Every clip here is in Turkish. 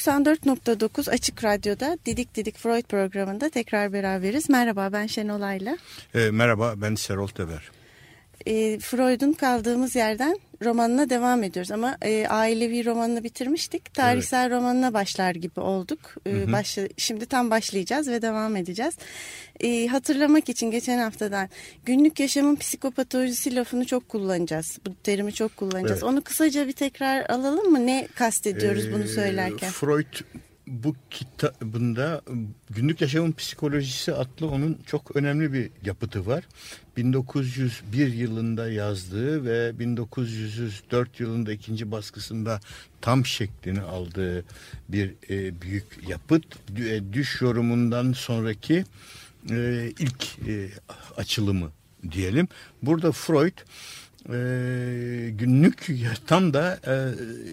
94.9 Açık Radyo'da Didik Didik Freud programında tekrar beraberiz. Merhaba ben Şenol Ayla. E, merhaba ben Serol Teber. E, Freud'un kaldığımız yerden romanına devam ediyoruz ama e, ailevi romanını bitirmiştik. Tarihsel evet. romanına başlar gibi olduk. E, hı hı. Başla, şimdi tam başlayacağız ve devam edeceğiz. E, hatırlamak için geçen haftadan günlük yaşamın psikopatolojisi lafını çok kullanacağız. Bu terimi çok kullanacağız. Evet. Onu kısaca bir tekrar alalım mı? Ne kastediyoruz ee, bunu söylerken? Freud bu kitabında Günlük Yaşamın Psikolojisi adlı onun çok önemli bir yapıtı var. 1901 yılında yazdığı ve 1904 yılında ikinci baskısında tam şeklini aldığı bir e, büyük yapıt. E, düş yorumundan sonraki e, ilk e, açılımı diyelim. Burada Freud e, günlük tam da e,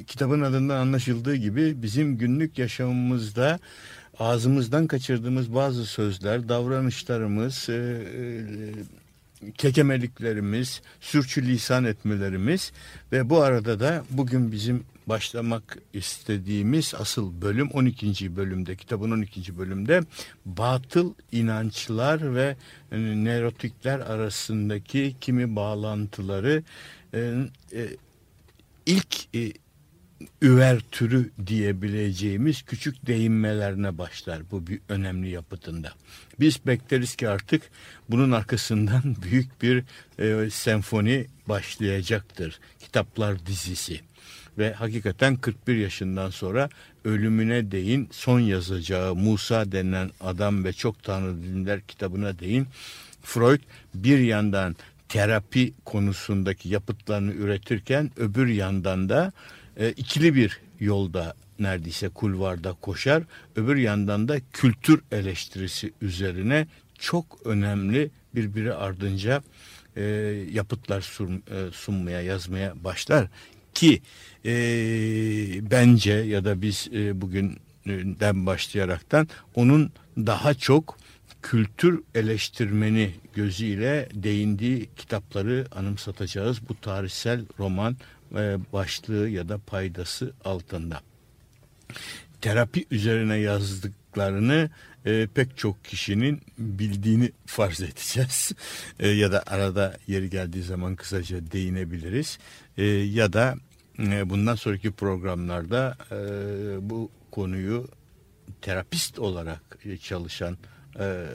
kitabın adından anlaşıldığı gibi bizim günlük yaşamımızda ağzımızdan kaçırdığımız bazı sözler, davranışlarımız, e, e, kekemeliklerimiz, sürçülisan etmelerimiz ve bu arada da bugün bizim başlamak istediğimiz asıl bölüm 12. bölümde kitabın 12. bölümde batıl inançlar ve e, neurotikler arasındaki kimi bağlantıları e, e, ilk üver türü diyebileceğimiz küçük değinmelerine başlar bu bir önemli yapıtında. Biz bekleriz ki artık bunun arkasından büyük bir e, senfoni başlayacaktır. Kitaplar dizisi ve hakikaten 41 yaşından sonra ölümüne değin son yazacağı Musa denilen adam ve çok tanrı dinler kitabına değin Freud bir yandan terapi konusundaki yapıtlarını üretirken öbür yandan da e, ikili bir yolda neredeyse kulvarda koşar. Öbür yandan da kültür eleştirisi üzerine çok önemli birbiri ardınca e, yapıtlar sun, e, sunmaya yazmaya başlar ki e, bence ya da biz e, bugünden başlayaraktan onun daha çok kültür eleştirmeni gözüyle değindiği kitapları anımsatacağız. Bu tarihsel roman başlığı ya da paydası altında. Terapi üzerine yazdıklarını e, pek çok kişinin bildiğini farz edeceğiz. E, ya da arada yeri geldiği zaman kısaca değinebiliriz. E, ya da e, bundan sonraki programlarda e, bu konuyu terapist olarak çalışan e,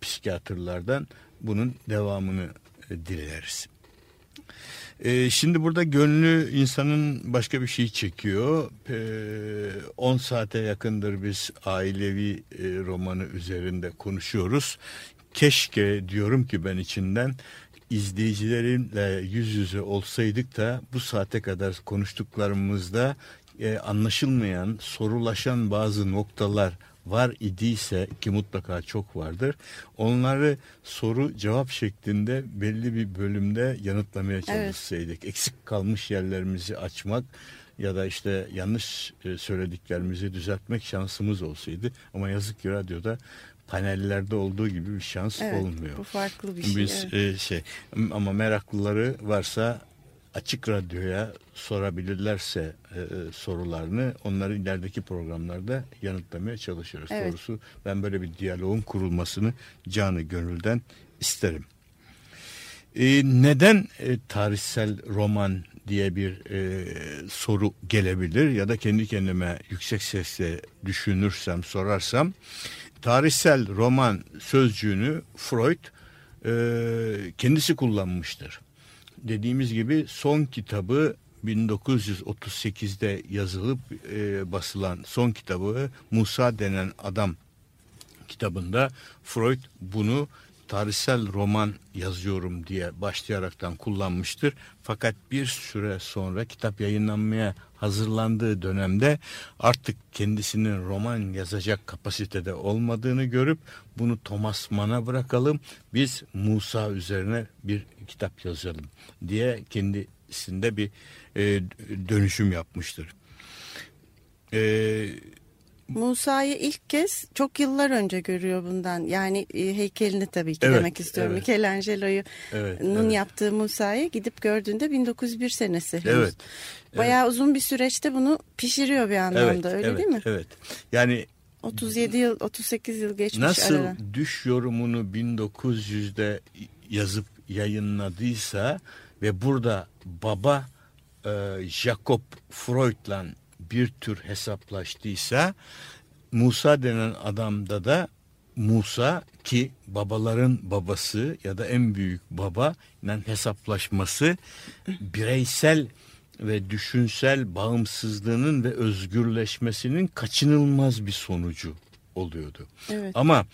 psikiyatrlardan bunun devamını e, dileriz. E, şimdi burada gönlü insanın başka bir şey çekiyor. 10 e, saate yakındır biz ailevi e, romanı üzerinde konuşuyoruz. Keşke diyorum ki ben içinden izleyicilerimle yüz yüze olsaydık da bu saate kadar konuştuklarımızda e, anlaşılmayan, sorulaşan bazı noktalar var idiyse ki mutlaka çok vardır. Onları soru cevap şeklinde belli bir bölümde yanıtlamaya çalışsaydık. Evet. Eksik kalmış yerlerimizi açmak ya da işte yanlış e, söylediklerimizi düzeltmek şansımız olsaydı. Ama yazık ki radyoda panellerde olduğu gibi bir şans evet, olmuyor. Bu farklı bir şey. Biz evet. e, şey ama meraklıları varsa açık radyoya sorabilirlerse e, sorularını onları ilerideki programlarda yanıtlamaya çalışıyoruz. Evet. Doğrusu ben böyle bir diyaloğun kurulmasını canı gönülden isterim. E, neden e, tarihsel roman diye bir e, soru gelebilir ya da kendi kendime yüksek sesle düşünürsem sorarsam tarihsel roman sözcüğünü Freud e, kendisi kullanmıştır dediğimiz gibi son kitabı 1938'de yazılıp e, basılan son kitabı Musa denen adam kitabında Freud bunu tarihsel roman yazıyorum diye başlayaraktan kullanmıştır. Fakat bir süre sonra kitap yayınlanmaya hazırlandığı dönemde artık kendisinin roman yazacak kapasitede olmadığını görüp bunu Thomas Mann'a bırakalım. Biz Musa üzerine bir kitap yazalım diye kendisinde bir e, dönüşüm yapmıştır. Eee Musa'yı ilk kez çok yıllar önce görüyor bundan. Yani e, heykelini tabii ki evet, demek istiyorum. Evet. Michelangelo'yu evet, evet. yaptığı Musa'yı gidip gördüğünde 1901 senesi. Evet. Bayağı evet. uzun bir süreçte bunu pişiriyor bir anlamda evet, öyle evet, değil mi? Evet. Yani 37 yıl 38 yıl geçmiş Nasıl aradan. düş yorumunu 1900'de yazıp yayınladıysa ve burada baba e, Jacob Freud'la bir tür hesaplaştıysa Musa denen adamda da Musa ki babaların babası ya da en büyük baba ile hesaplaşması bireysel ve düşünsel bağımsızlığının ve özgürleşmesinin kaçınılmaz bir sonucu oluyordu. Evet. Ama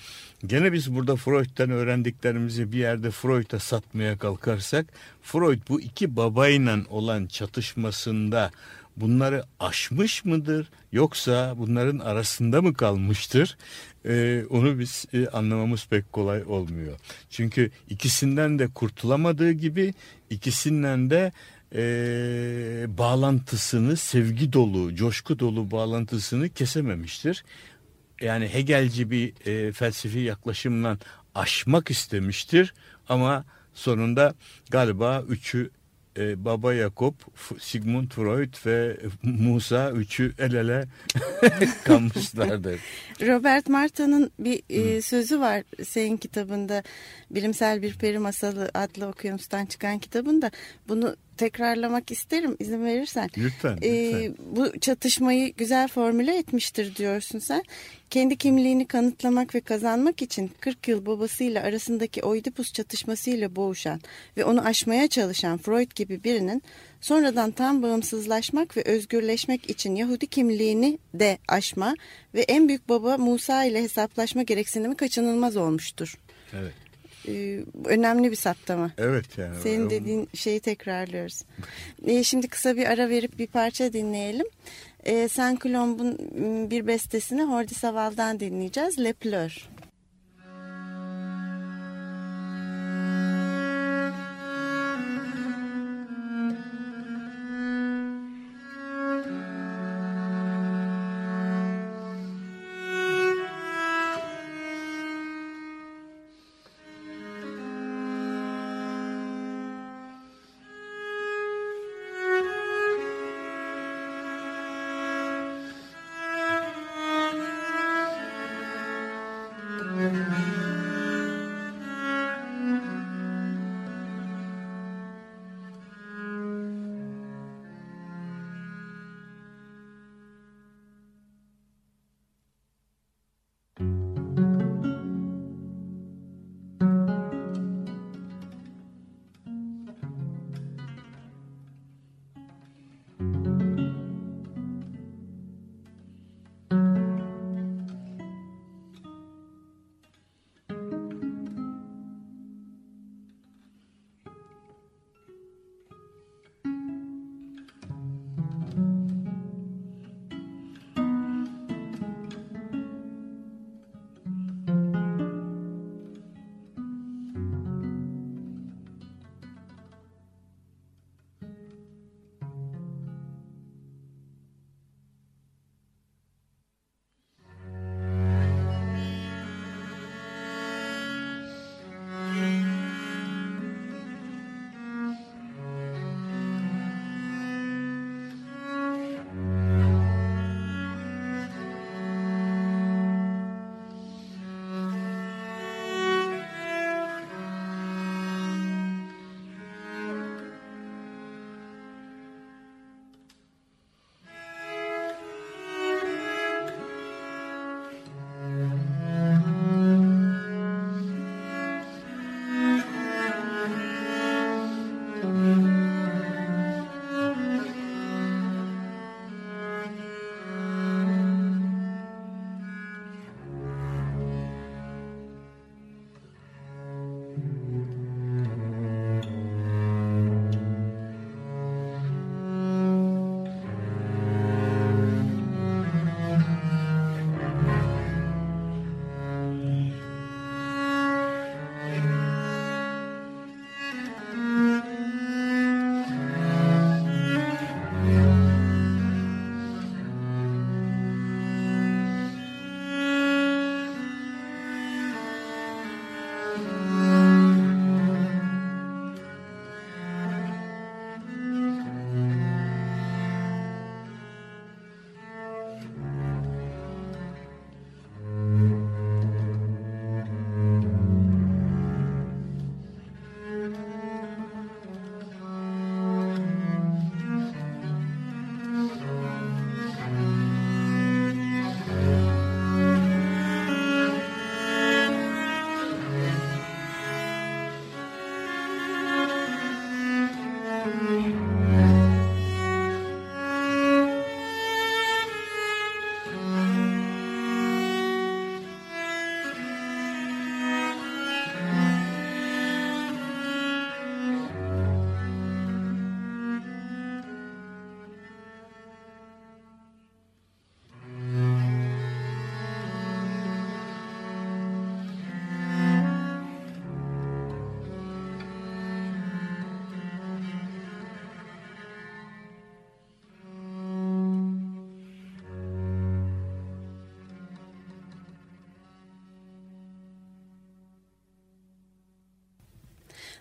gene biz burada Freud'dan öğrendiklerimizi bir yerde Freud'a satmaya kalkarsak Freud bu iki babayla olan çatışmasında bunları aşmış mıdır yoksa bunların arasında mı kalmıştır? Ee, onu biz e, anlamamız pek kolay olmuyor. Çünkü ikisinden de kurtulamadığı gibi ikisinden de e, bağlantısını sevgi dolu, coşku dolu bağlantısını kesememiştir. Yani Hegelci bir e, felsefi yaklaşımla aşmak istemiştir ama sonunda galiba üçü e, Baba Yakup, Sigmund Freud ve Musa üçü el ele kalmışlardır. Robert Martin'in bir e, sözü var senin kitabında Bilimsel Bir Peri Masalı adlı okyanustan çıkan kitabında. Bunu tekrarlamak isterim izin verirsen. Lütfen. Ee, bu çatışmayı güzel formüle etmiştir diyorsun sen. Kendi kimliğini kanıtlamak ve kazanmak için 40 yıl babasıyla arasındaki Oidipus çatışmasıyla boğuşan ve onu aşmaya çalışan Freud gibi birinin sonradan tam bağımsızlaşmak ve özgürleşmek için Yahudi kimliğini de aşma ve en büyük baba Musa ile hesaplaşma gereksinimi kaçınılmaz olmuştur. Evet. Ee, önemli bir saptama. Evet yani. Senin dediğin şeyi tekrarlıyoruz. Ee, şimdi kısa bir ara verip bir parça dinleyelim. Ee, Saint Colombe'un bir bestesini Hordi Saval'dan dinleyeceğiz. Le Pleur.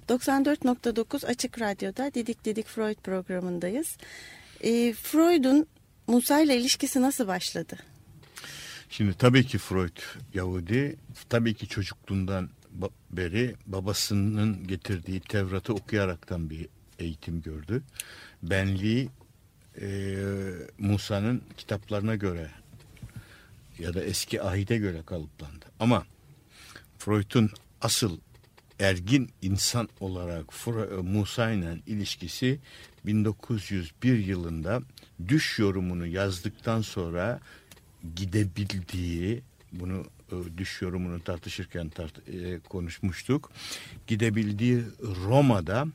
94.9 Açık Radyo'da Didik Didik Freud programındayız. E, Freud'un Musa ile ilişkisi nasıl başladı? Şimdi tabii ki Freud Yahudi, tabii ki çocukluğundan beri babasının getirdiği Tevrat'ı okuyaraktan bir eğitim gördü. Benliği e, Musa'nın kitaplarına göre ya da eski ahide göre kalıplandı. Ama Freud'un asıl ergin insan olarak Musa ile ilişkisi 1901 yılında düş yorumunu yazdıktan sonra gidebildiği bunu e, düş yorumunu tartışırken tart e, konuşmuştuk. Gidebildiği Roma'da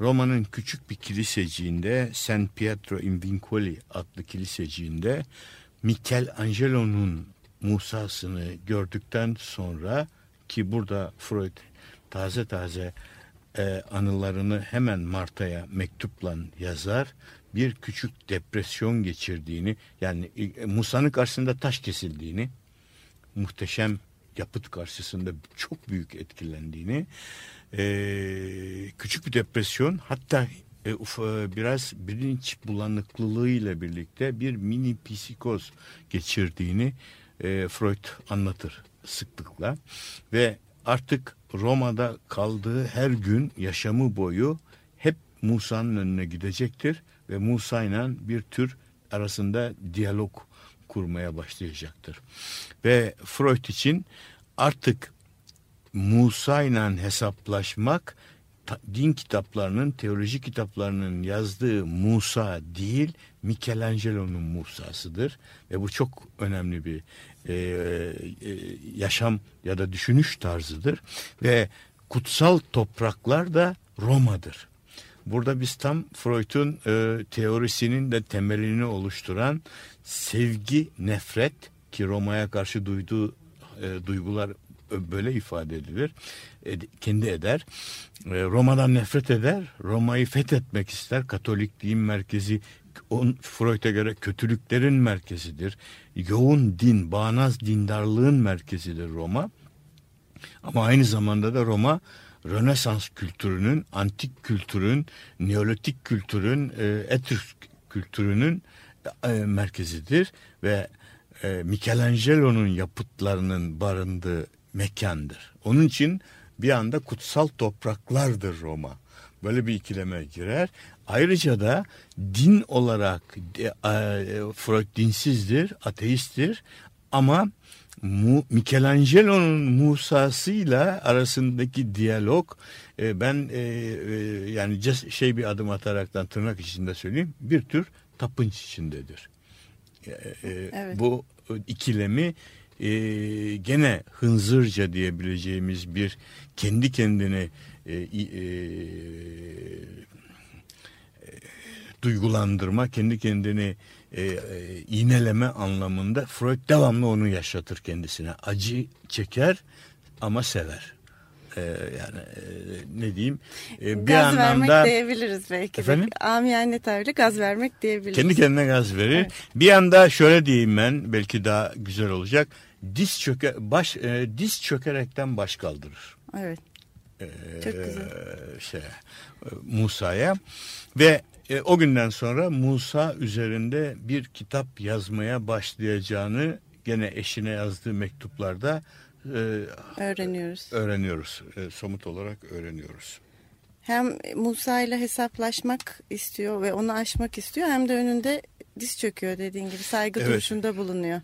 Roma'nın küçük bir kiliseciğinde San Pietro in Vincoli adlı kiliseciğinde Michelangelo'nun Musa'sını gördükten sonra ki burada Freud taze taze e, anılarını hemen Marta'ya mektupla yazar. Bir küçük depresyon geçirdiğini yani e, Musa'nın karşısında taş kesildiğini muhteşem yapıt karşısında çok büyük etkilendiğini e, küçük bir depresyon hatta e, uf, e, biraz bilinç bulanıklılığıyla birlikte bir mini psikoz geçirdiğini e, Freud anlatır sıklıkla ve artık Roma'da kaldığı her gün yaşamı boyu hep Musa'nın önüne gidecektir ve Musa ile bir tür arasında diyalog kurmaya başlayacaktır. Ve Freud için artık Musa ile hesaplaşmak din kitaplarının, teoloji kitaplarının yazdığı Musa değil, Michelangelo'nun Musa'sıdır. Ve bu çok önemli bir e, e, yaşam ya da düşünüş tarzıdır. Ve kutsal topraklar da Roma'dır. Burada biz tam Freud'un e, teorisinin de temelini oluşturan sevgi, nefret ki Roma'ya karşı duyduğu e, duygular böyle ifade edilir. Kendi eder. E, Roma'dan nefret eder. Roma'yı fethetmek ister. Katolik din merkezi on, Freud'a göre kötülüklerin merkezidir. Yoğun din, bağnaz dindarlığın merkezidir Roma. Ama aynı zamanda da Roma Rönesans kültürünün, antik kültürün, neolitik kültürün, e, Etrüsk kültürünün e, merkezidir ve e, Michelangelo'nun yapıtlarının barındığı mekandır. Onun için bir anda kutsal topraklardır Roma. Böyle bir ikileme girer. Ayrıca da din olarak e, Freud dinsizdir, ateisttir ama Michelangelo'nun Musa'sıyla arasındaki diyalog e, ben e, e, yani şey bir adım ataraktan tırnak içinde söyleyeyim bir tür tapınç içindedir. E, e, evet. Bu ikilemi e, gene hınzırca diyebileceğimiz bir kendi kendine e, e, duygulandırma, kendi kendini e, e, iğneleme anlamında Freud devamlı onu yaşatır kendisine. Acı çeker ama sever. Ee, yani e, ne diyeyim e, bir gaz anlamda vermek diyebiliriz belki efendim? amiyane tabirle gaz vermek diyebiliriz kendi kendine gaz verir evet. bir anda şöyle diyeyim ben belki daha güzel olacak diz çöke baş e, diz çökerekten baş kaldırır evet güzel şey e, Musa'ya ve e, o günden sonra Musa üzerinde bir kitap yazmaya başlayacağını gene eşine yazdığı mektuplarda e, öğreniyoruz. Öğreniyoruz. E, somut olarak öğreniyoruz. Hem Musa ile hesaplaşmak istiyor ve onu aşmak istiyor hem de önünde diz çöküyor dediğin gibi saygı evet. duruşunda bulunuyor.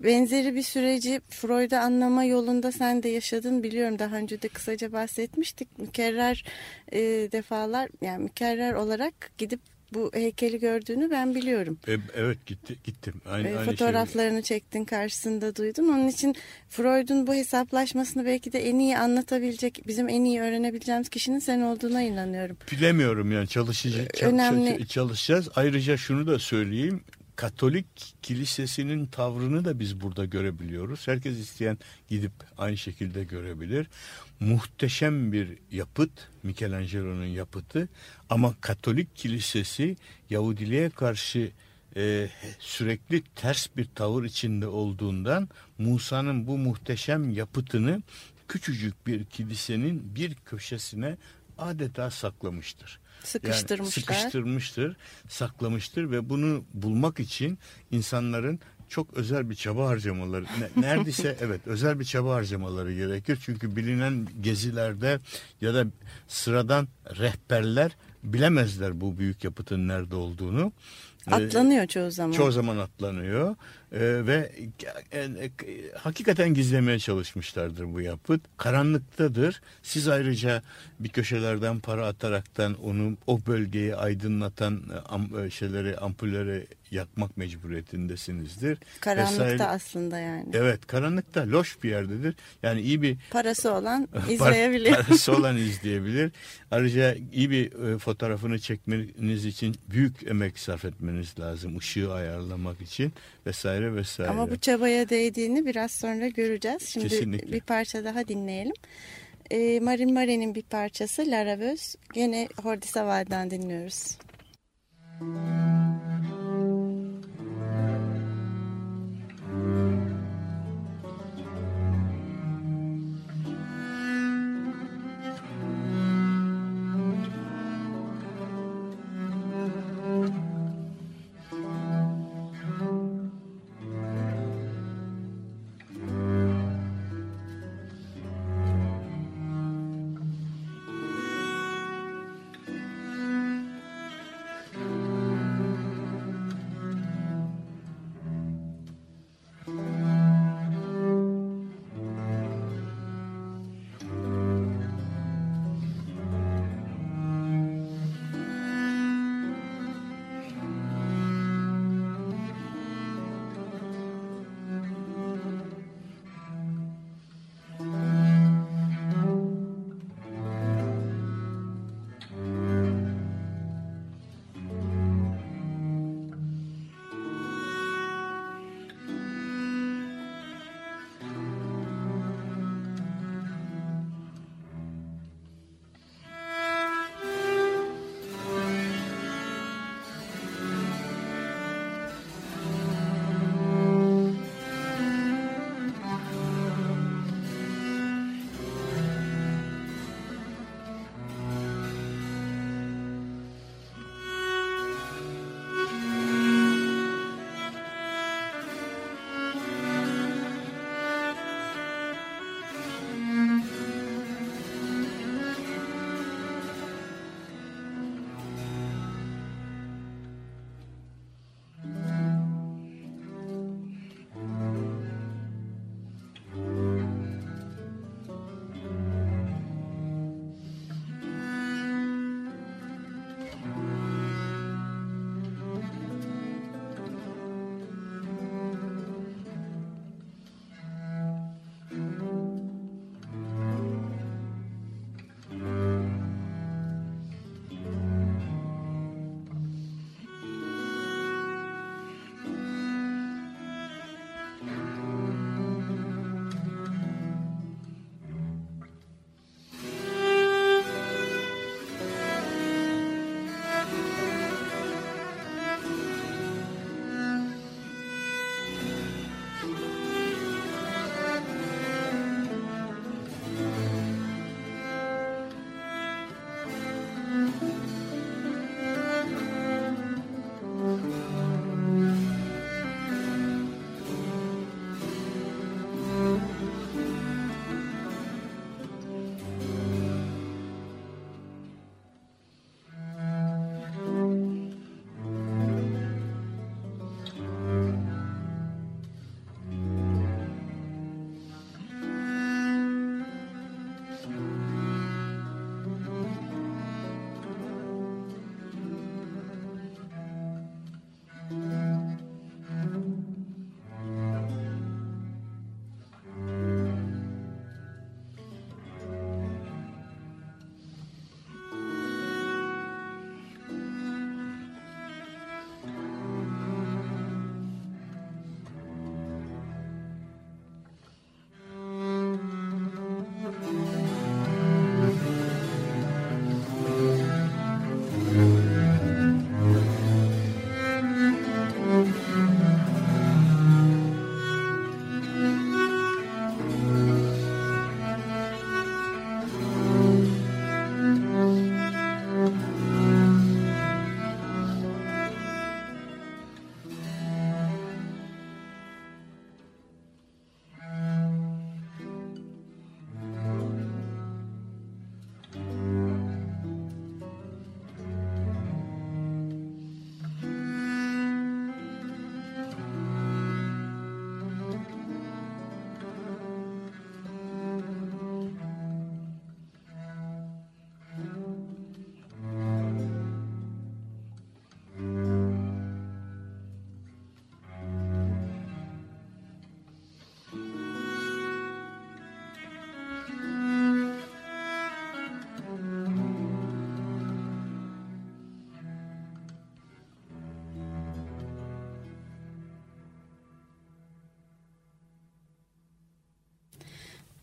Benzeri bir süreci Freud'u anlama yolunda sen de yaşadın biliyorum daha önce de kısaca bahsetmiştik. Mükerrer e, defalar yani mükerrer olarak gidip bu heykeli gördüğünü ben biliyorum. E, evet gitti, gittim. Aynı, e, aynı fotoğraflarını şey... çektin karşısında duydum. Onun için Freud'un bu hesaplaşmasını belki de en iyi anlatabilecek, bizim en iyi öğrenebileceğimiz kişinin sen olduğuna inanıyorum. Bilemiyorum yani çalışacağız. Önemli. çalışacağız. Ayrıca şunu da söyleyeyim. Katolik kilisesinin tavrını da biz burada görebiliyoruz. Herkes isteyen gidip aynı şekilde görebilir. Muhteşem bir yapıt, Michelangelo'nun yapıtı ama Katolik kilisesi Yahudiliğe karşı e, sürekli ters bir tavır içinde olduğundan Musa'nın bu muhteşem yapıtını küçücük bir kilisenin bir köşesine adeta saklamıştır. Sıkıştırmışlar. Yani sıkıştırmıştır, saklamıştır ve bunu bulmak için insanların çok özel bir çaba harcamaları ne- neredeyse evet özel bir çaba harcamaları gerekir. Çünkü bilinen gezilerde ya da sıradan rehberler bilemezler bu büyük yapıtın nerede olduğunu. Atlanıyor çoğu zaman. Çoğu zaman atlanıyor Ee, ve e, e, hakikaten gizlemeye çalışmışlardır bu yapıt. Karanlıktadır. Siz ayrıca bir köşelerden para ataraktan onu o bölgeyi aydınlatan e, am, e, şeyleri ampulleri yakmak mecburiyetindesinizdir. Karanlıkta Vesaire. aslında yani. Evet karanlıkta loş bir yerdedir. Yani iyi bir Parası olan izleyebilir. Parası olan izleyebilir. Ayrıca iyi bir e, fotoğrafını çekmeniz için büyük emek sarf etmeniz lazım. Işığı ayarlamak için vesaire vesaire. Ama bu çabaya değdiğini biraz sonra göreceğiz. Şimdi Kesinlikle. bir parça daha dinleyelim. Ee, Marin Marin'in bir parçası La Raveuse. Gene Hordisaval'den dinliyoruz. Thank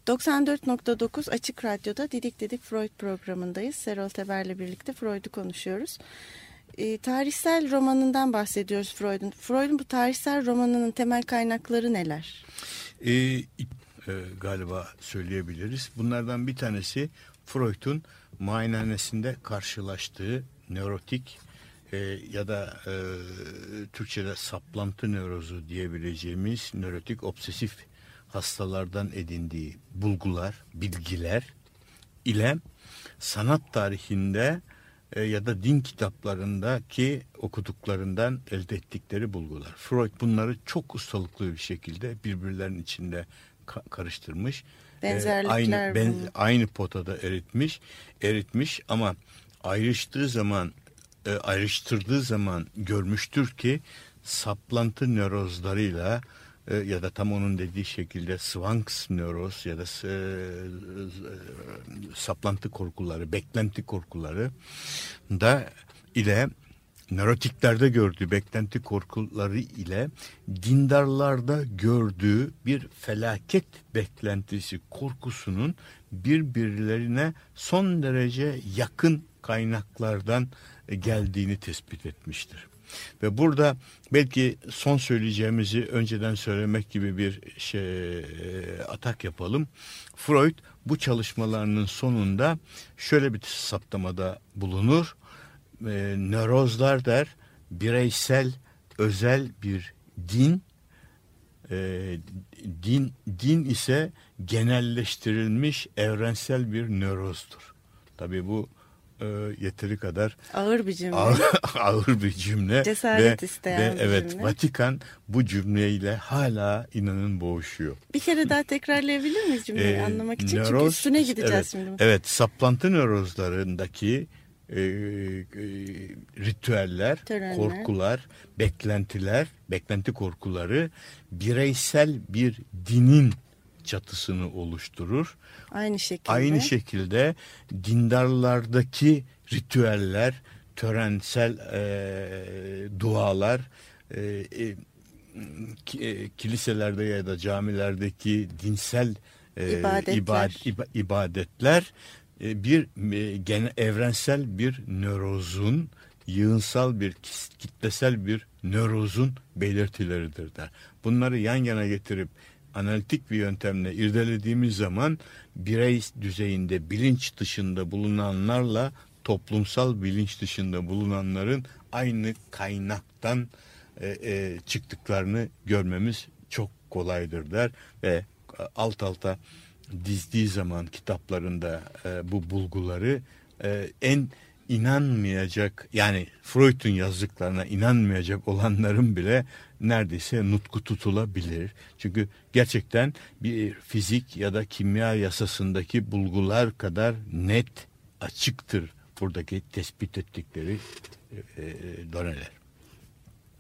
94.9 Açık Radyo'da Didik Didik Freud programındayız. Serol Teber'le birlikte Freud'u konuşuyoruz. E, tarihsel romanından bahsediyoruz Freud'un. Freud'un bu tarihsel romanının temel kaynakları neler? E, e, galiba söyleyebiliriz. Bunlardan bir tanesi Freud'un muayenehanesinde karşılaştığı nörotik e, ya da e, Türkçe'de saplantı nörozu diyebileceğimiz nörotik obsesif hastalardan edindiği bulgular, bilgiler ile sanat tarihinde e, ya da din kitaplarındaki okuduklarından elde ettikleri bulgular. Freud bunları çok ustalıklı bir şekilde birbirlerinin içinde ka karıştırmış. Benzerlikler e, aynı, ben, aynı potada eritmiş, eritmiş ama ayrıştığı zaman e, ayrıştırdığı zaman görmüştür ki saplantı nörozlarıyla e, ya da tam onun dediği şekilde Swanks nöroz ya da e, saplantı korkuları, beklenti korkuları da ile nörotiklerde gördüğü beklenti korkuları ile dindarlarda gördüğü bir felaket beklentisi korkusunun birbirlerine son derece yakın kaynaklardan geldiğini tespit etmiştir. Ve burada belki son söyleyeceğimizi önceden söylemek gibi bir şey atak yapalım. Freud bu çalışmalarının sonunda şöyle bir saptamada bulunur. E, nörozlar der bireysel özel bir din e, din din ise genelleştirilmiş evrensel bir nörozdur. Tabii bu e, yeteri kadar ağır bir cümle. Ağır, ağır bir cümle. Cesaret ve, isteyen ve bir evet, cümle. Vatikan bu cümleyle hala inanın boğuşuyor. Bir kere daha tekrarlayabilir miyiz cümleyi ee, anlamak için? Nöroz, Çünkü üstüne gideceğiz evet, şimdi. Evet, saplantı nörozlarındaki e, e, ritüeller, Törenler. korkular, beklentiler, beklenti korkuları bireysel bir dinin çatısını oluşturur. Aynı şekilde. Aynı şekilde dindarlardaki ritüeller, törensel e, dualar, e, e, kiliselerde ya da camilerdeki dinsel e, ibadetler, ibad, ibadetler e, bir e, gene, evrensel bir nörozun yığınsal bir kitlesel bir nörozun belirtileridir der. Bunları yan yana getirip analitik bir yöntemle irdelediğimiz zaman birey düzeyinde bilinç dışında bulunanlarla toplumsal bilinç dışında bulunanların aynı kaynaktan e, e, çıktıklarını görmemiz çok kolaydır der ve alt alta dizdiği zaman kitaplarında e, bu bulguları e, en inanmayacak yani Freud'un yazdıklarına inanmayacak olanların bile neredeyse nutku tutulabilir. Çünkü gerçekten bir fizik ya da kimya yasasındaki bulgular kadar net açıktır buradaki tespit ettikleri e, doneler.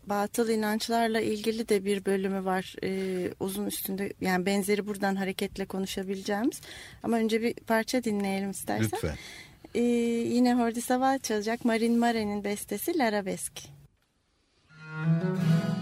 Batıl inançlarla ilgili de bir bölümü var ee, uzun üstünde yani benzeri buradan hareketle konuşabileceğimiz ama önce bir parça dinleyelim istersen. Lütfen. Ee, yine Hordi Saval çalacak Marin Mare'nin bestesi L'Arabesque. Müzik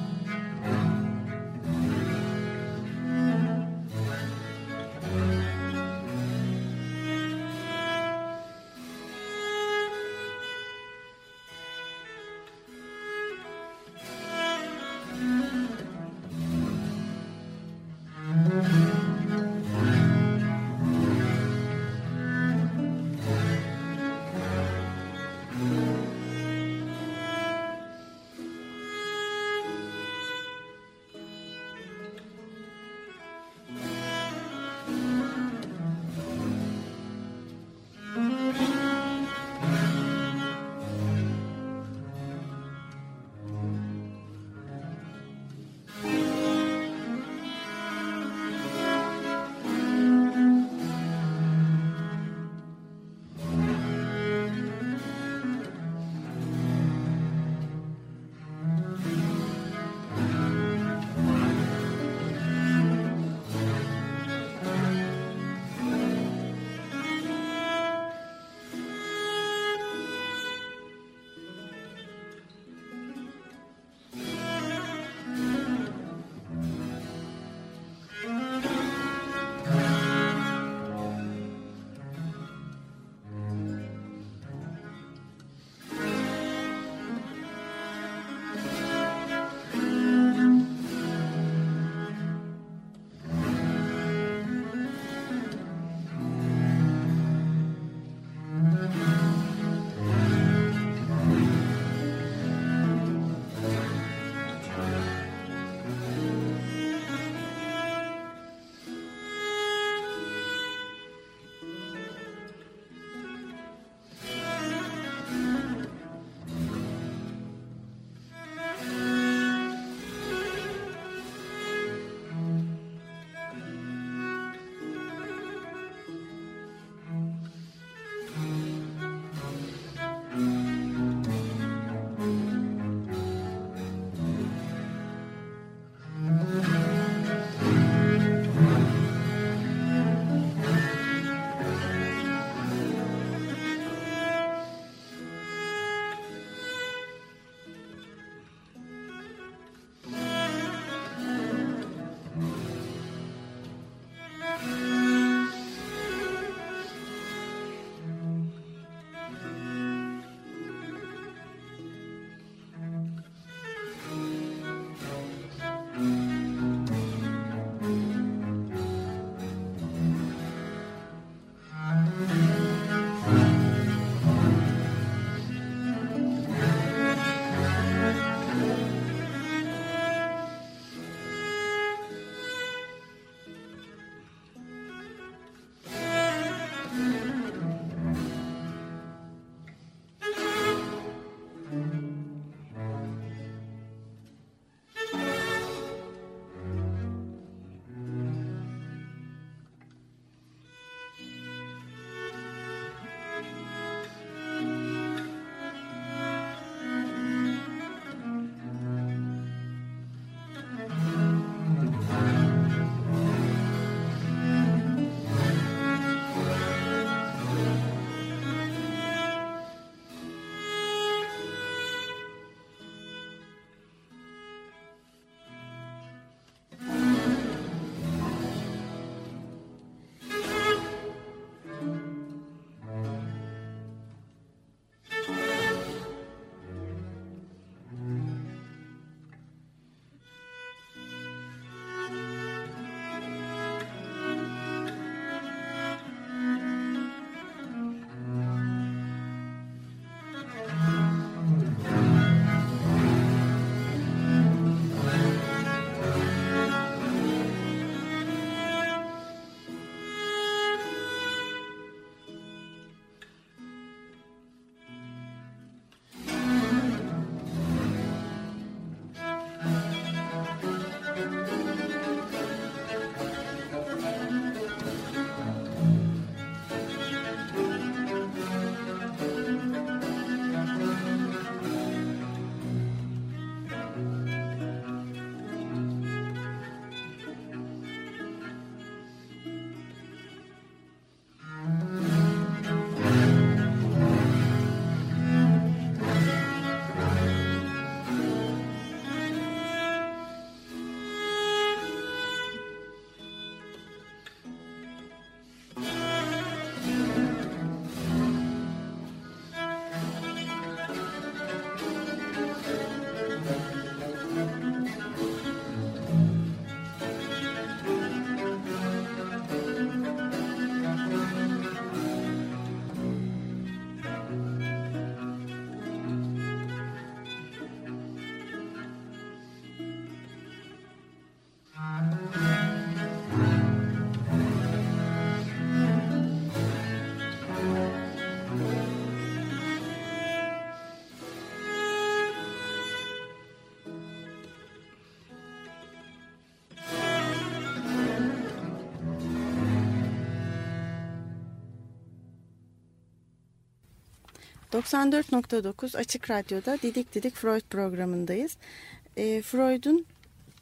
94.9 Açık Radyo'da Didik Didik Freud programındayız. E, Freud'un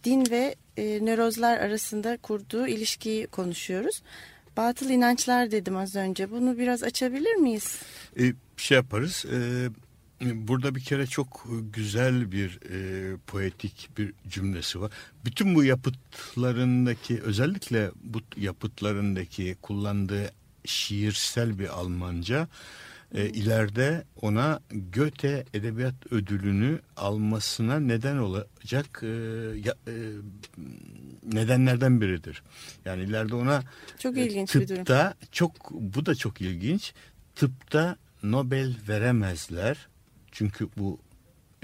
din ve e, nörozlar arasında kurduğu ilişkiyi konuşuyoruz. Batıl inançlar dedim az önce. Bunu biraz açabilir miyiz? E, şey yaparız. E, burada bir kere çok güzel bir e, poetik bir cümlesi var. Bütün bu yapıtlarındaki özellikle bu yapıtlarındaki kullandığı şiirsel bir Almanca ileride ona Göte Edebiyat Ödülünü almasına neden olacak e, ya, e, nedenlerden biridir. Yani ileride ona Çok e, ilginç bir durum. tıpta çok bu da çok ilginç. Tıpta Nobel veremezler. Çünkü bu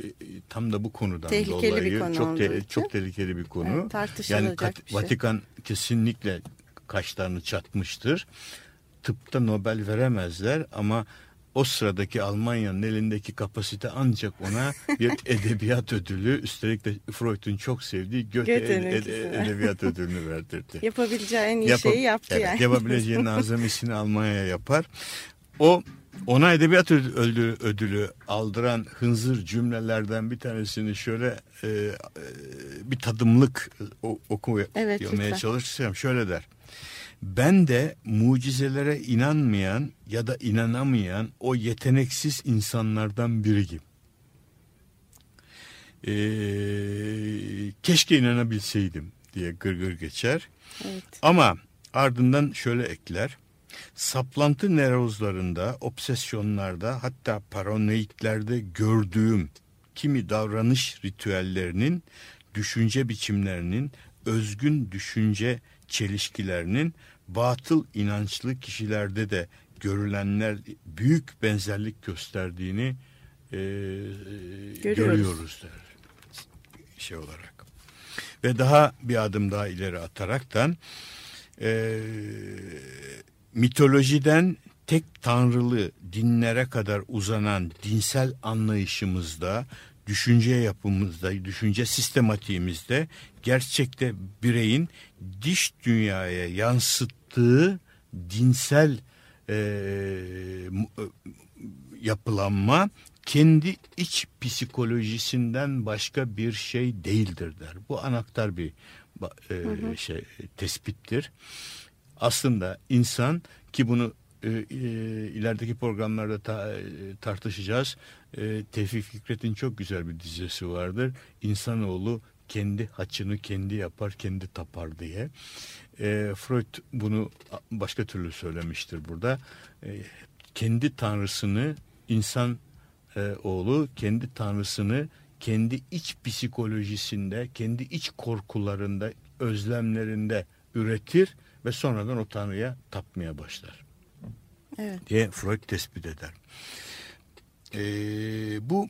e, e, tam da bu konudan Tehlikeli bir dolayı konu çok için. çok tehlikeli bir konu. Evet, tartışılacak yani Kat- bir şey. Vatikan kesinlikle kaşlarını çatmıştır. Tıpta Nobel veremezler ama o sıradaki Almanya'nın elindeki kapasite ancak ona bir edebiyat ödülü üstelik de Freud'un çok sevdiği Goethe Goethe'nin ed- ed- edebiyat ödülünü verdirdi. Yapabileceği en iyi Yapa- şeyi yaptı evet, yani. Yapabileceğinin azamisini Almanya'ya yapar. O ona edebiyat ödülü, ödülü, aldıran hınzır cümlelerden bir tanesini şöyle e, e, bir tadımlık o, okumaya Evet, çalışacağım. Şöyle der. Ben de mucizelere inanmayan ya da inanamayan o yeteneksiz insanlardan biriyim. Ee, keşke inanabilseydim diye gırgır geçer. Evet. Ama ardından şöyle ekler. Saplantı nerozlarında, obsesyonlarda hatta paranoidlerde gördüğüm kimi davranış ritüellerinin, düşünce biçimlerinin, özgün düşünce çelişkilerinin batıl inançlı kişilerde de görülenler büyük benzerlik gösterdiğini e, görüyoruz der şey olarak. Ve daha bir adım daha ileri ataraktan e, mitolojiden tek tanrılı dinlere kadar uzanan dinsel anlayışımızda, düşünce yapımızda, düşünce sistematiğimizde gerçekte bireyin diş dünyaya yansıttığı dinsel e, e, yapılanma kendi iç psikolojisinden başka bir şey değildir der. Bu anahtar bir e, şey tespittir. Aslında insan ki bunu e, e, ilerideki programlarda ta- e, tartışacağız. E, Tevfik Fikret'in çok güzel bir dizisi vardır. İnsanoğlu kendi haçını kendi yapar, kendi tapar diye. E, Freud bunu başka türlü söylemiştir burada. E, kendi tanrısını insan e, oğlu kendi tanrısını kendi iç psikolojisinde, kendi iç korkularında, özlemlerinde üretir ve sonradan o tanrıya tapmaya başlar Evet. diye Freud tespit eder. Ee, bu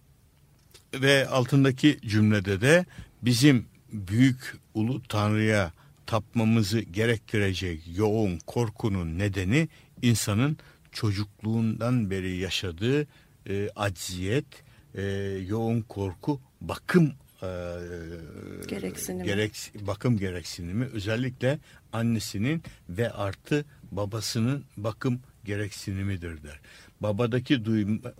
ve altındaki cümlede de bizim büyük ulu tanrıya tapmamızı gerektirecek yoğun korkunun nedeni insanın çocukluğundan beri yaşadığı e, acziyet, e, yoğun korku, bakım e, Gereksinimi. gerek, bakım gereksinimi özellikle annesinin ve artı babasının bakım gereksinimidir der. Babadaki duyma,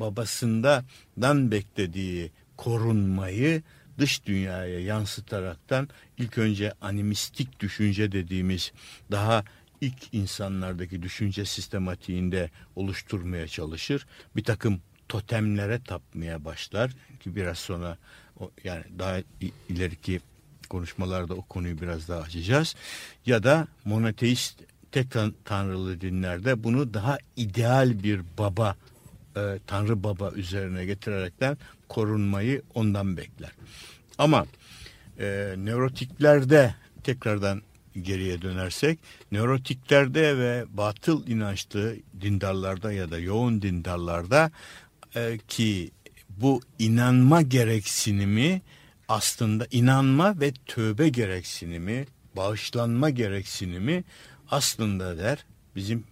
babasından beklediği korunmayı dış dünyaya yansıtaraktan ilk önce animistik düşünce dediğimiz daha ilk insanlardaki düşünce sistematiğinde oluşturmaya çalışır. Bir takım totemlere tapmaya başlar ki biraz sonra yani daha ileriki konuşmalarda o konuyu biraz daha açacağız. Ya da monoteist tek tan- tanrılı dinlerde bunu daha ideal bir baba e, tanrı baba üzerine getirerekten korunmayı ondan bekler. Ama e, nörotiklerde tekrardan geriye dönersek nörotiklerde ve batıl inançlı dindarlarda ya da yoğun dindarlarda e, ki bu inanma gereksinimi aslında inanma ve tövbe gereksinimi, bağışlanma gereksinimi aslında der bizim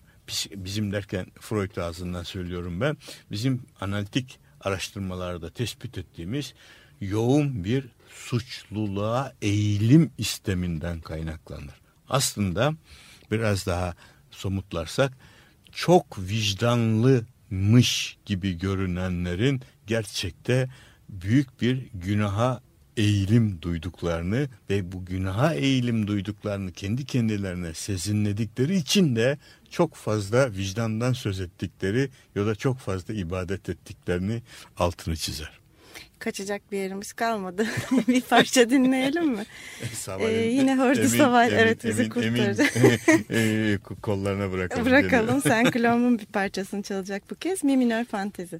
bizim derken Freud ağzından söylüyorum ben bizim analitik araştırmalarda tespit ettiğimiz yoğun bir suçluluğa eğilim isteminden kaynaklanır. Aslında biraz daha somutlarsak çok vicdanlımış gibi görünenlerin gerçekte büyük bir günaha eğilim duyduklarını ve bu günaha eğilim duyduklarını kendi kendilerine sezinledikleri için de çok fazla vicdandan söz ettikleri ya da çok fazla ibadet ettiklerini altını çizer. Kaçacak bir yerimiz kalmadı. bir parça dinleyelim mi? Saval'in, Ee, yine Hordu Saval, evet, bizi kurtaracak. e, kollarına bırakalım. Bırakalım. Sen Klom'un bir parçasını çalacak bu kez. Mi minör fantezi.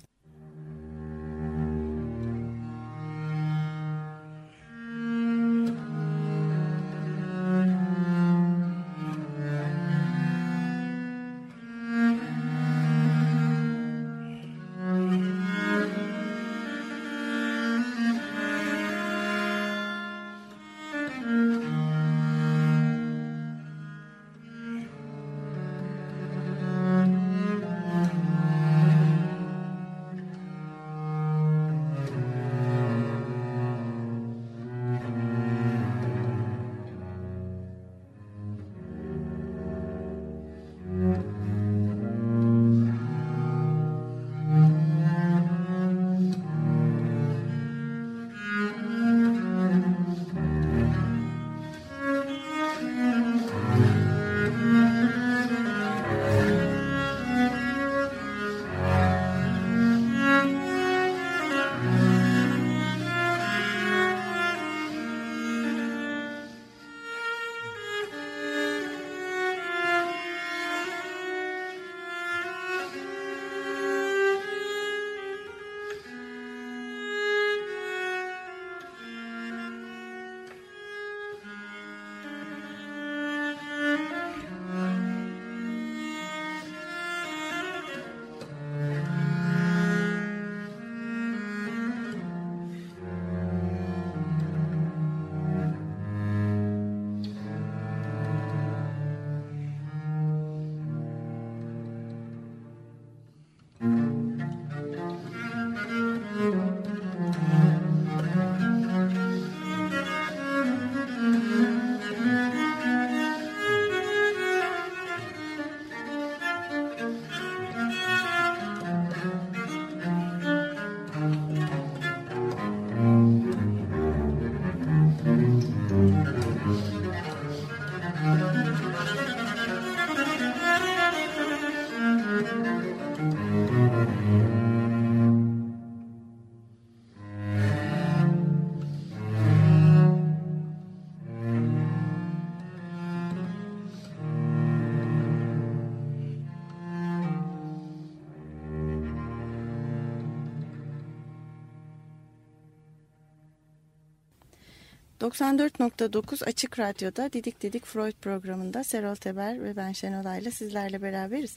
...94.9 Açık Radyo'da Didik Didik Freud programında Serol Teber ve ben Şenolay ile sizlerle beraberiz.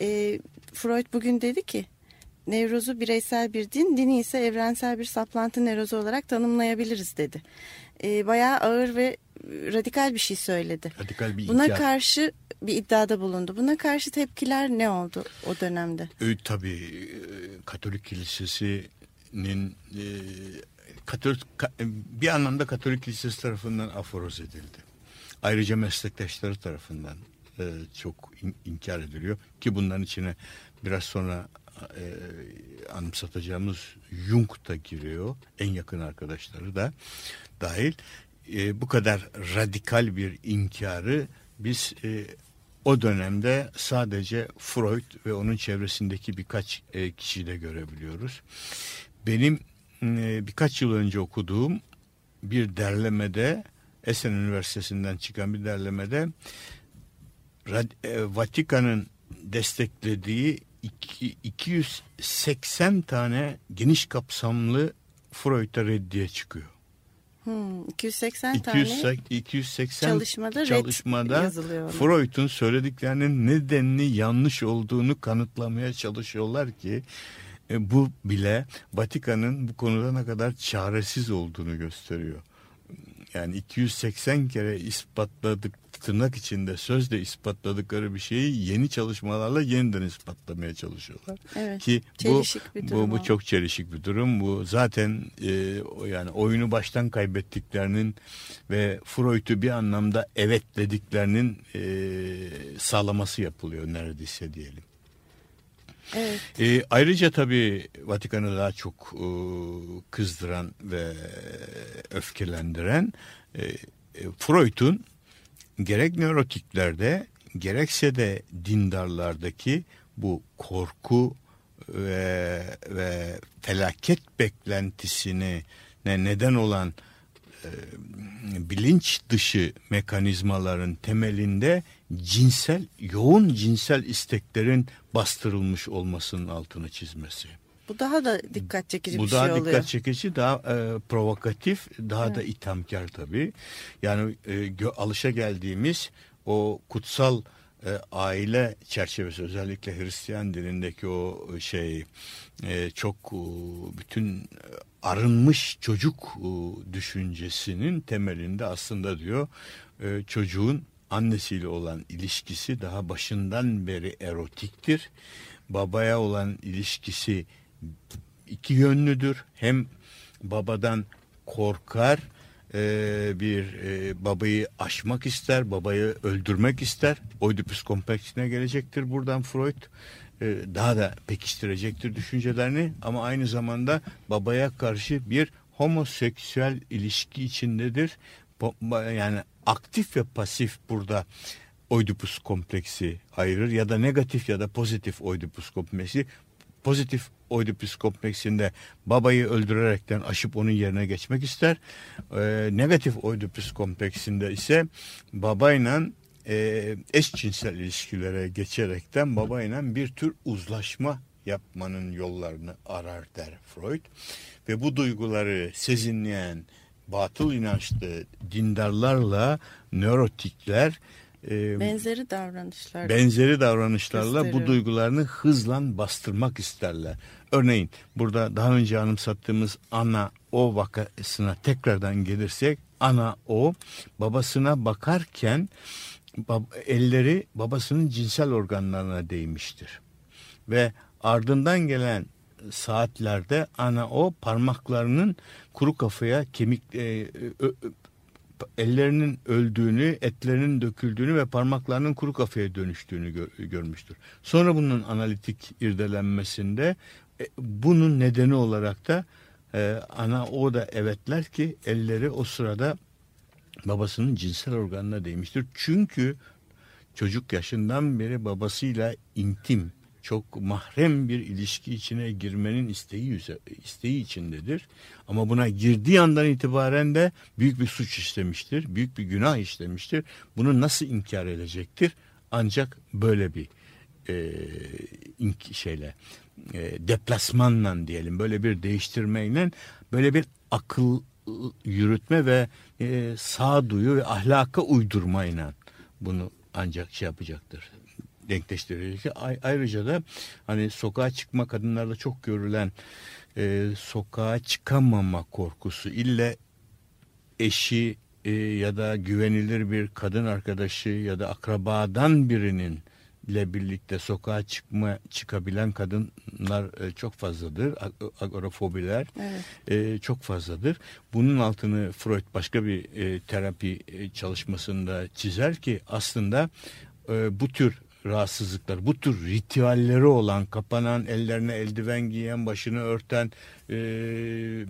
E, Freud bugün dedi ki... ...nevrozu bireysel bir din, dini ise evrensel bir saplantı nevrozu olarak tanımlayabiliriz dedi. E, bayağı ağır ve radikal bir şey söyledi. Radikal bir Buna inkar. karşı bir iddiada bulundu. Buna karşı tepkiler ne oldu o dönemde? E, tabii Katolik Kilisesi'nin e, Katolik, ka- bir anlamda Katolik Kilisesi tarafından aforoz edildi. Ayrıca meslektaşları tarafından e, çok in- inkar ediliyor ki bunların içine biraz sonra e, anımsatacağımız Jung da giriyor. En yakın arkadaşları da dahil. E, bu kadar radikal bir inkarı biz e, o dönemde sadece Freud ve onun çevresindeki birkaç e, kişide görebiliyoruz. Benim e, birkaç yıl önce okuduğum bir derlemede Esen Üniversitesi'nden çıkan bir derlemede e, Vatikan'ın desteklediği iki- 280 tane geniş kapsamlı Freud'a reddiye çıkıyor. Hmm, 280 200, tane 280 çalışmada çalışmada. Freud'un söylediklerinin nedenli yanlış olduğunu kanıtlamaya çalışıyorlar ki e, bu bile Vatikan'ın bu konuda ne kadar çaresiz olduğunu gösteriyor. Yani 280 kere ispatladık tırnak içinde sözle ispatladıkları bir şeyi yeni çalışmalarla yeniden ispatlamaya çalışıyorlar. Evet, Ki bu, bu, bu çok çelişik bir durum. Bu zaten e, yani oyunu baştan kaybettiklerinin ve Freud'u bir anlamda evet dediklerinin e, sağlaması yapılıyor neredeyse diyelim. Evet. E, ayrıca tabii Vatikan'ı daha çok e, kızdıran ve öfkelendiren e, e, Freud'un gerek nörotiklerde gerekse de dindarlardaki bu korku ve, ve felaket beklentisini ne neden olan e, bilinç dışı mekanizmaların temelinde cinsel yoğun cinsel isteklerin bastırılmış olmasının altını çizmesi. Bu daha da dikkat çekici Bu bir daha şey oluyor. dikkat çekici, daha e, provokatif, daha da ithamkar tabii. Yani e, alışa geldiğimiz o kutsal e, aile çerçevesi özellikle Hristiyan dilindeki o şey e, çok e, bütün e, arınmış çocuk e, düşüncesinin temelinde aslında diyor e, çocuğun annesiyle olan ilişkisi daha başından beri erotiktir. Babaya olan ilişkisi iki yönlüdür. Hem babadan korkar, e, bir e, babayı aşmak ister, babayı öldürmek ister. Oedipus kompleksine gelecektir buradan Freud. E, daha da pekiştirecektir düşüncelerini ama aynı zamanda babaya karşı bir homoseksüel ilişki içindedir. Yani aktif ve pasif burada Oedipus kompleksi ayırır ya da negatif ya da pozitif Oedipus kompleksi. Pozitif Oedipus kompleksinde babayı öldürerekten aşıp onun yerine geçmek ister. Ee, negatif Oedipus kompleksinde ise babayla e, eşcinsel ilişkilere geçerekten babayla bir tür uzlaşma yapmanın yollarını arar der Freud. Ve bu duyguları sezinleyen batıl inançlı dindarlarla nörotikler e, Benzeri davranışlar. benzeri davranışlarla bu gösteriyor. duygularını hızla bastırmak isterler. Örneğin burada daha önce anımsattığımız ana o vakasına tekrardan gelirsek ana o babasına bakarken bab- elleri babasının cinsel organlarına değmiştir. Ve ardından gelen saatlerde ana o parmaklarının kuru kafaya kemik e, ö- ö- ellerinin öldüğünü, etlerinin döküldüğünü ve parmaklarının kuru kafaya dönüştüğünü gör- görmüştür. Sonra bunun analitik irdelenmesinde e, bunun nedeni olarak da e, ana o da evetler ki elleri o sırada babasının cinsel organına değmiştir. Çünkü çocuk yaşından beri babasıyla intim, çok mahrem bir ilişki içine girmenin isteği, isteği içindedir. Ama buna girdiği andan itibaren de büyük bir suç işlemiştir, büyük bir günah işlemiştir. Bunu nasıl inkar edecektir? Ancak böyle bir e, ink- şeyle, e, deplasmanla diyelim, böyle bir değiştirmeyle, böyle bir akıl yürütme ve e, sağduyu ve ahlaka uydurmayla bunu ancak şey yapacaktır denkleştirecek. Ay- Ayrıca da hani sokağa çıkma kadınlarda çok görülen e, sokağa çıkamama korkusu ille eşi e, ya da güvenilir bir kadın arkadaşı ya da akrabadan birinin ile birlikte sokağa çıkma çıkabilen kadınlar e, çok fazladır. Ag- Agorafobiler Evet. e, çok fazladır. Bunun altını Freud başka bir e, terapi e, çalışmasında çizer ki aslında e, bu tür rahatsızlıklar, bu tür ritüelleri olan, kapanan, ellerine eldiven giyen, başını örten, e,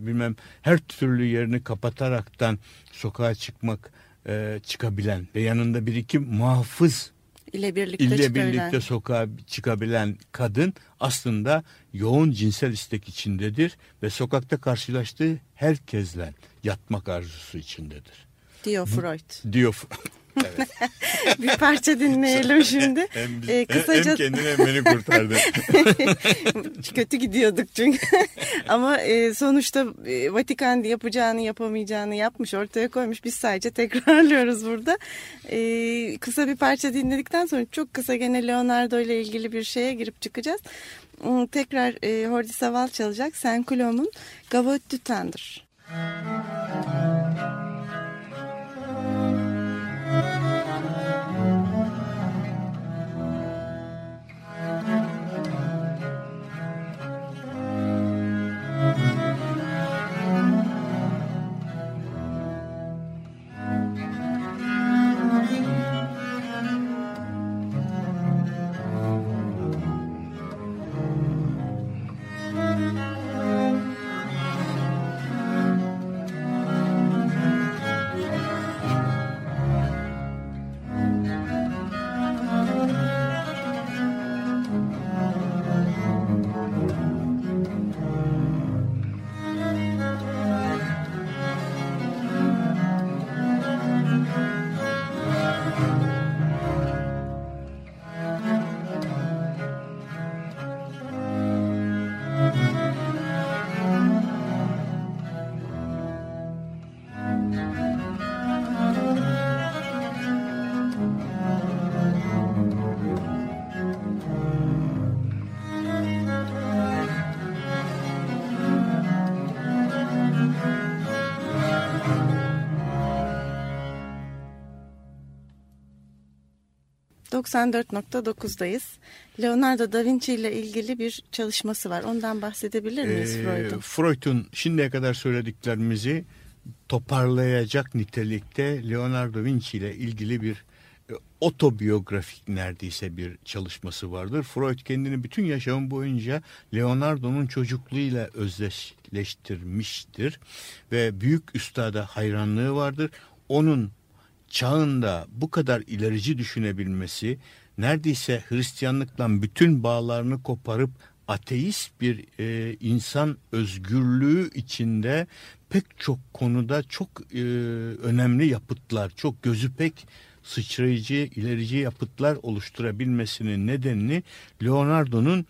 bilmem her türlü yerini kapataraktan sokağa çıkmak, e, çıkabilen ve yanında bir iki muhafız ile birlikte ile çıkabilen. birlikte sokağa çıkabilen kadın aslında yoğun cinsel istek içindedir ve sokakta karşılaştığı herkesle yatmak arzusu içindedir. diyor Freud. Diyor. evet. bir parça dinleyelim şimdi. Hem, biz- Ee, kısaca hem kendini hem beni kurtardı. kötü gidiyorduk çünkü. Ama e, sonuçta e, Vatikan yapacağını yapamayacağını yapmış ortaya koymuş. Biz sadece tekrarlıyoruz burada. E, kısa bir parça dinledikten sonra çok kısa gene Leonardo ile ilgili bir şeye girip çıkacağız. Hmm, Tekrar e, Hordi Saval çalacak. Senkulom'un Gavotte du Tendre. Thank 94.9'dayız. Leonardo da Vinci ile ilgili bir çalışması var. Ondan bahsedebilir miyiz Ee, Freud'un? Freud'un şimdiye kadar söylediklerimizi toparlayacak nitelikte Leonardo Vinci ile ilgili bir e, otobiyografik neredeyse bir çalışması vardır. Freud kendini bütün yaşamı boyunca Leonardo'nun çocukluğuyla özdeşleştirmiştir ve büyük üstada hayranlığı vardır. Onun çağında bu kadar ilerici düşünebilmesi neredeyse Hristiyanlıkla bütün bağlarını koparıp ateist bir e, insan özgürlüğü içinde pek çok konuda çok e, önemli yapıtlar, çok gözü pek sıçrayıcı, ilerici yapıtlar oluşturabilmesinin nedenini Leonardo'nun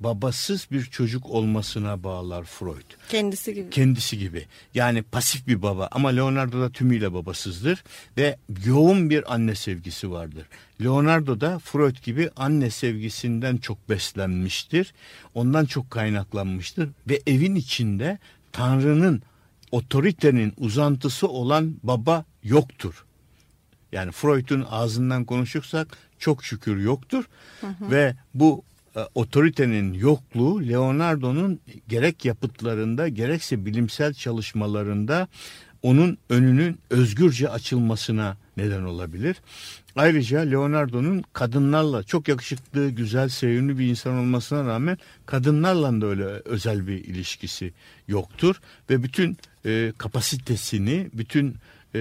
babasız bir çocuk olmasına bağlar Freud Kendisi gibi. kendisi gibi. Yani pasif bir baba ama Leonardo da tümüyle babasızdır ve yoğun bir anne sevgisi vardır. Leonardo da Freud gibi anne sevgisinden çok beslenmiştir. Ondan çok kaynaklanmıştır ve evin içinde Tanrı'nın otoritenin uzantısı olan baba yoktur. Yani Freud'un ağzından konuşursak çok şükür yoktur ve bu otoritenin yokluğu Leonardo'nun gerek yapıtlarında gerekse bilimsel çalışmalarında onun önünün özgürce açılmasına neden olabilir. Ayrıca Leonardo'nun kadınlarla çok yakışıklı, güzel, sevimli bir insan olmasına rağmen kadınlarla da öyle özel bir ilişkisi yoktur ve bütün e, kapasitesini, bütün e,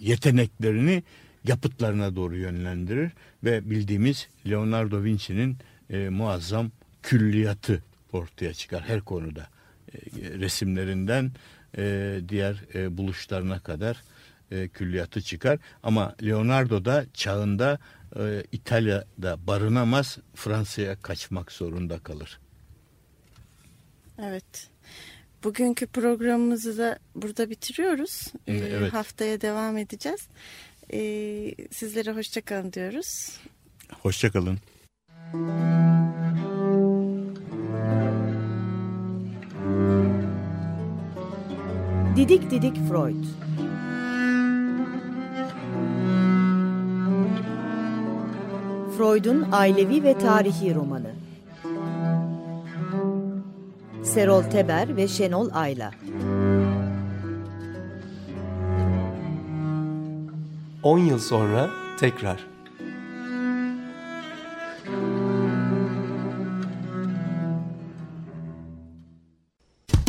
yeteneklerini yapıtlarına doğru yönlendirir ve bildiğimiz Leonardo Vinci'nin e, muazzam külliyatı ortaya çıkar her konuda. E, resimlerinden e, diğer e, buluşlarına kadar e, külliyatı çıkar. Ama Leonardo da çağında e, İtalya'da barınamaz, Fransa'ya kaçmak zorunda kalır. Evet. Bugünkü programımızı da burada bitiriyoruz. Ee, Evet. Haftaya devam edeceğiz. Ee, sizlere hoşçakalın diyoruz. Hoşçakalın. Didik Didik Freud Freud'un ailevi ve tarihi romanı Serol Teber ve Şenol Ayla 10 yıl sonra tekrar.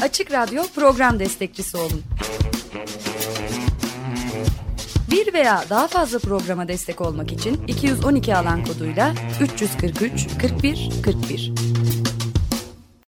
Açık Radyo program destekçisi olun. Bir veya daha fazla programa destek olmak için 212 alan koduyla 343 41 41.